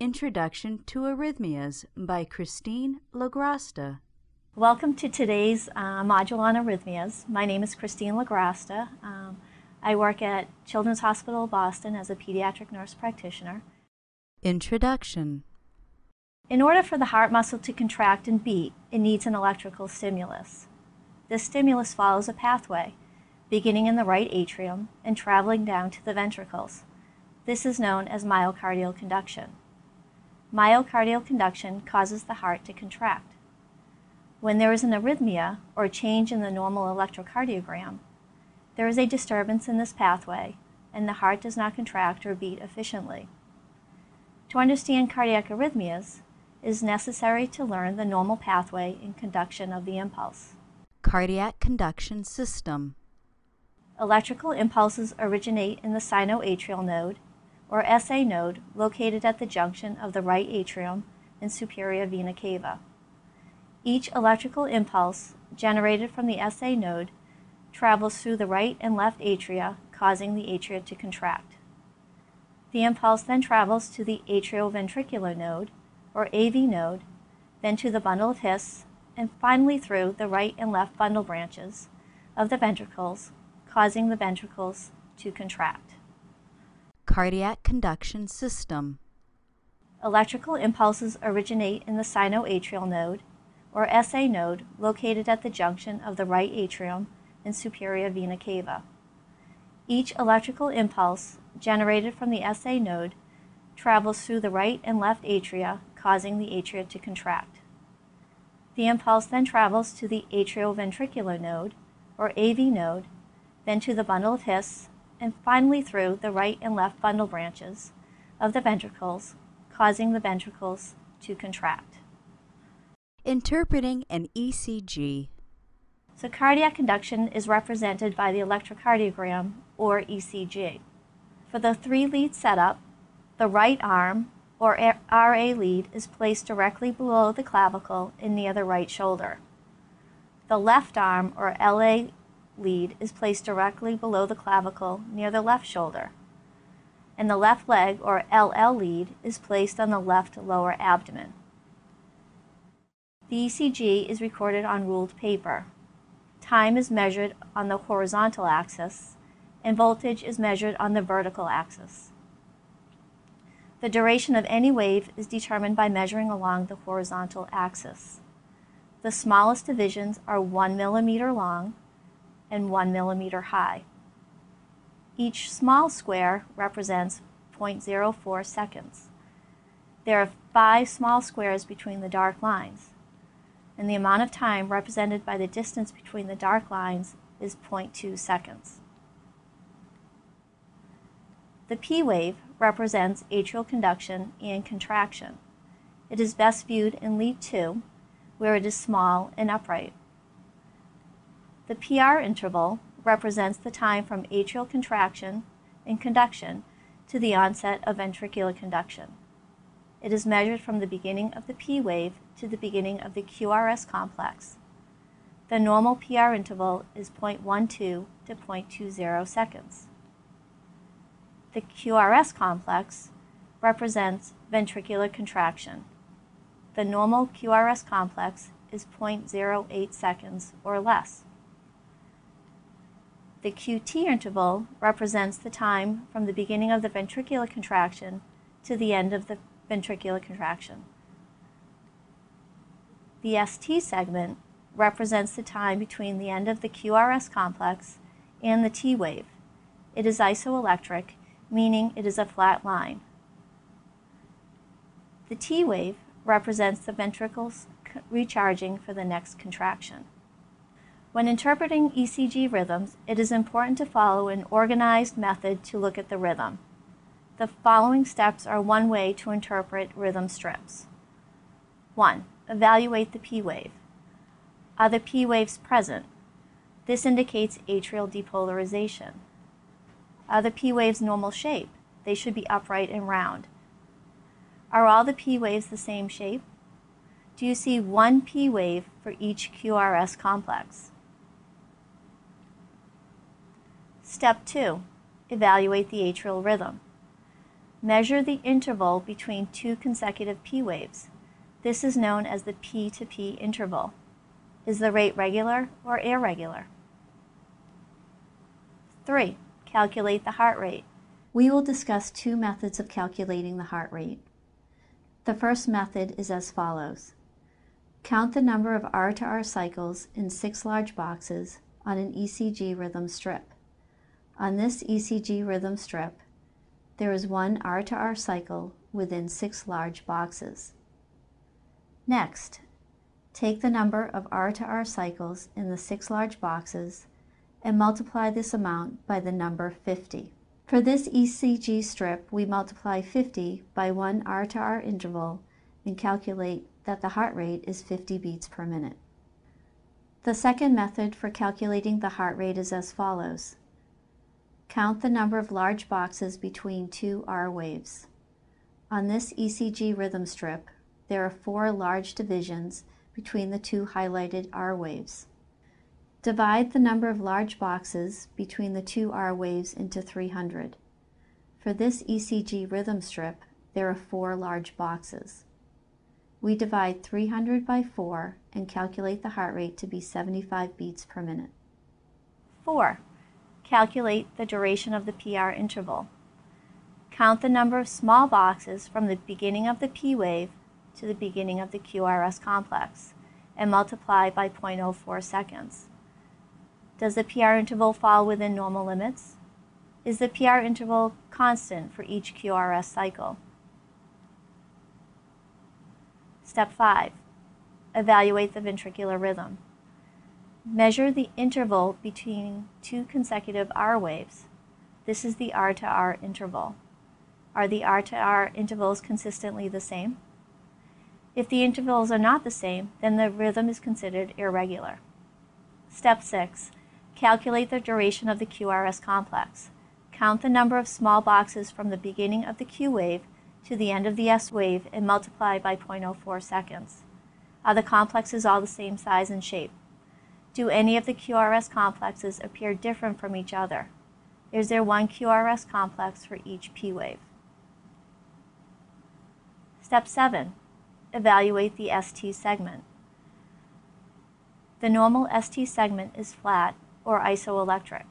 Introduction to Arrhythmias by Christine Lagrasta. Welcome to today's uh, module on arrhythmias. My name is Christine Lagrasta. Um, I work at Children's Hospital Boston as a pediatric nurse practitioner. Introduction In order for the heart muscle to contract and beat, it needs an electrical stimulus. This stimulus follows a pathway, beginning in the right atrium and traveling down to the ventricles. This is known as myocardial conduction. Myocardial conduction causes the heart to contract. When there is an arrhythmia or change in the normal electrocardiogram, there is a disturbance in this pathway and the heart does not contract or beat efficiently. To understand cardiac arrhythmias, it is necessary to learn the normal pathway in conduction of the impulse. Cardiac Conduction System Electrical impulses originate in the sinoatrial node or SA node located at the junction of the right atrium and superior vena cava. Each electrical impulse generated from the SA node travels through the right and left atria, causing the atria to contract. The impulse then travels to the atrioventricular node, or AV node, then to the bundle of His, and finally through the right and left bundle branches of the ventricles, causing the ventricles to contract. Cardiac Conduction System Electrical impulses originate in the sinoatrial node, or SA node, located at the junction of the right atrium and superior vena cava. Each electrical impulse generated from the SA node travels through the right and left atria, causing the atria to contract. The impulse then travels to the atrioventricular node, or AV node, then to the bundle of His, and finally through the right and left bundle branches of the ventricles, causing the ventricles to contract. Interpreting an ECG So cardiac conduction is represented by the electrocardiogram, or ECG. For the three-lead setup, the right arm, or RA lead, is placed directly below the clavicle and near the right shoulder. The left arm, or LA lead is placed directly below the clavicle near the left shoulder. And the left leg, or LL lead, is placed on the left lower abdomen. The ECG is recorded on ruled paper. Time is measured on the horizontal axis, and voltage is measured on the vertical axis. The duration of any wave is determined by measuring along the horizontal axis. The smallest divisions are 1 millimeter long and 1 millimeter high. Each small square represents 0.04 seconds. There are five small squares between the dark lines, and the amount of time represented by the distance between the dark lines is 0.2 seconds. The P wave represents atrial conduction and contraction. It is best viewed in lead 2, where it is small and upright. The PR interval represents the time from atrial contraction and conduction to the onset of ventricular conduction. It is measured from the beginning of the P wave to the beginning of the QRS complex. The normal PR interval is 0.12 to 0.20 seconds. The QRS complex represents ventricular contraction. The normal QRS complex is 0.08 seconds or less. The QT interval represents the time from the beginning of the ventricular contraction to the end of the ventricular contraction. The ST segment represents the time between the end of the QRS complex and the T wave. It is isoelectric, meaning it is a flat line. The T wave represents the ventricles recharging for the next contraction. When interpreting ECG rhythms, it is important to follow an organized method to look at the rhythm. The following steps are one way to interpret rhythm strips. 1. Evaluate the P wave. Are the P waves present? This indicates atrial depolarization. Are the P waves normal shape? They should be upright and round. Are all the P waves the same shape? Do you see one P wave for each QRS complex? Step 2. Evaluate the atrial rhythm. Measure the interval between two consecutive P waves. This is known as the P to P interval. Is the rate regular or irregular? 3. Calculate the heart rate. We will discuss two methods of calculating the heart rate. The first method is as follows. Count the number of R to R cycles in six large boxes on an ECG rhythm strip. On this ECG rhythm strip, there is one R to R cycle within six large boxes. Next, take the number of R to R cycles in the six large boxes and multiply this amount by the number 50. For this ECG strip, we multiply 50 by one R to R interval and calculate that the heart rate is 50 beats per minute. The second method for calculating the heart rate is as follows. Count the number of large boxes between two R waves. On this ECG rhythm strip, there are four large divisions between the two highlighted R waves. Divide the number of large boxes between the two R waves into 300. For this ECG rhythm strip, there are four large boxes. We divide 300 by 4 and calculate the heart rate to be 75 beats per minute. 4. Calculate the duration of the PR interval. Count the number of small boxes from the beginning of the P wave to the beginning of the QRS complex and multiply by 0.04 seconds. Does the PR interval fall within normal limits? Is the PR interval constant for each QRS cycle? Step 5. Evaluate the ventricular rhythm. Measure the interval between two consecutive R waves. This is the R to R interval. Are the R to R intervals consistently the same? If the intervals are not the same, then the rhythm is considered irregular. Step 6. Calculate the duration of the QRS complex. Count the number of small boxes from the beginning of the Q wave to the end of the S wave and multiply by 0.04 seconds. Are the complexes all the same size and shape? Do any of the QRS complexes appear different from each other? Is there one QRS complex for each P wave? Step 7. Evaluate the ST segment. The normal ST segment is flat or isoelectric.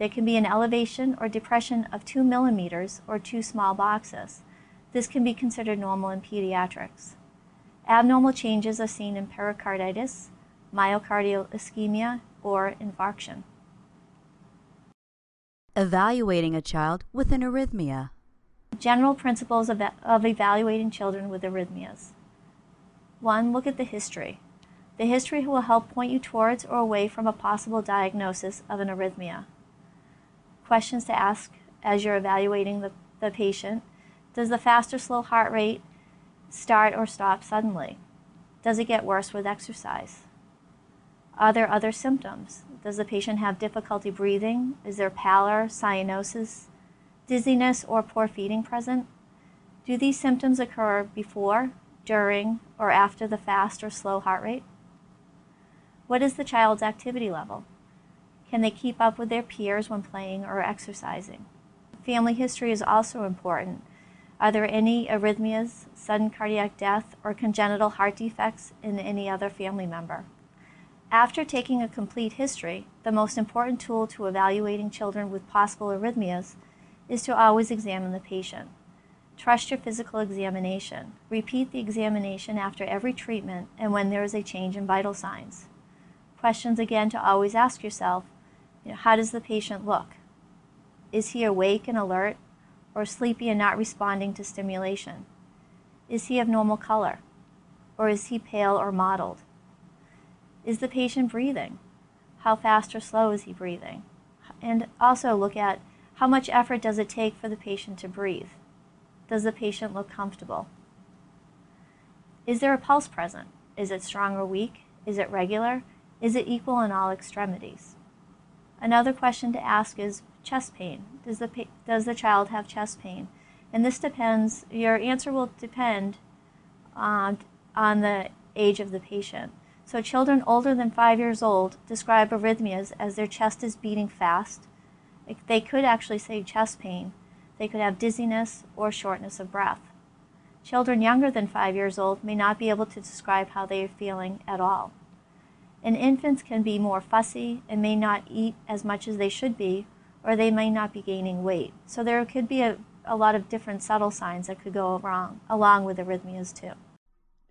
There can be an elevation or depression of 2 millimeters or two small boxes. This can be considered normal in pediatrics. Abnormal changes are seen in pericarditis, myocardial ischemia, or infarction. Evaluating a child with an arrhythmia. General principles of, of evaluating children with arrhythmias. 1. Look at the history. The history will help point you towards or away from a possible diagnosis of an arrhythmia. Questions to ask as you're evaluating the, the patient. Does the fast or slow heart rate start or stop suddenly? Does it get worse with exercise? Are there other symptoms? Does the patient have difficulty breathing? Is there pallor, cyanosis, dizziness, or poor feeding present? Do these symptoms occur before, during, or after the fast or slow heart rate? What is the child's activity level? Can they keep up with their peers when playing or exercising? Family history is also important. Are there any arrhythmias, sudden cardiac death, or congenital heart defects in any other family member? After taking a complete history, the most important tool to evaluating children with possible arrhythmias is to always examine the patient. Trust your physical examination. Repeat the examination after every treatment and when there is a change in vital signs. Questions again to always ask yourself you know, how does the patient look? Is he awake and alert or sleepy and not responding to stimulation? Is he of normal color or is he pale or mottled? Is the patient breathing? How fast or slow is he breathing? And also look at how much effort does it take for the patient to breathe? Does the patient look comfortable? Is there a pulse present? Is it strong or weak? Is it regular? Is it equal in all extremities? Another question to ask is chest pain. Does the, does the child have chest pain? And this depends, your answer will depend on, on the age of the patient. So children older than five years old describe arrhythmias as their chest is beating fast. They could actually say chest pain. They could have dizziness or shortness of breath. Children younger than five years old may not be able to describe how they are feeling at all. And infants can be more fussy and may not eat as much as they should be, or they may not be gaining weight. So there could be a, a lot of different subtle signs that could go wrong along with arrhythmias too.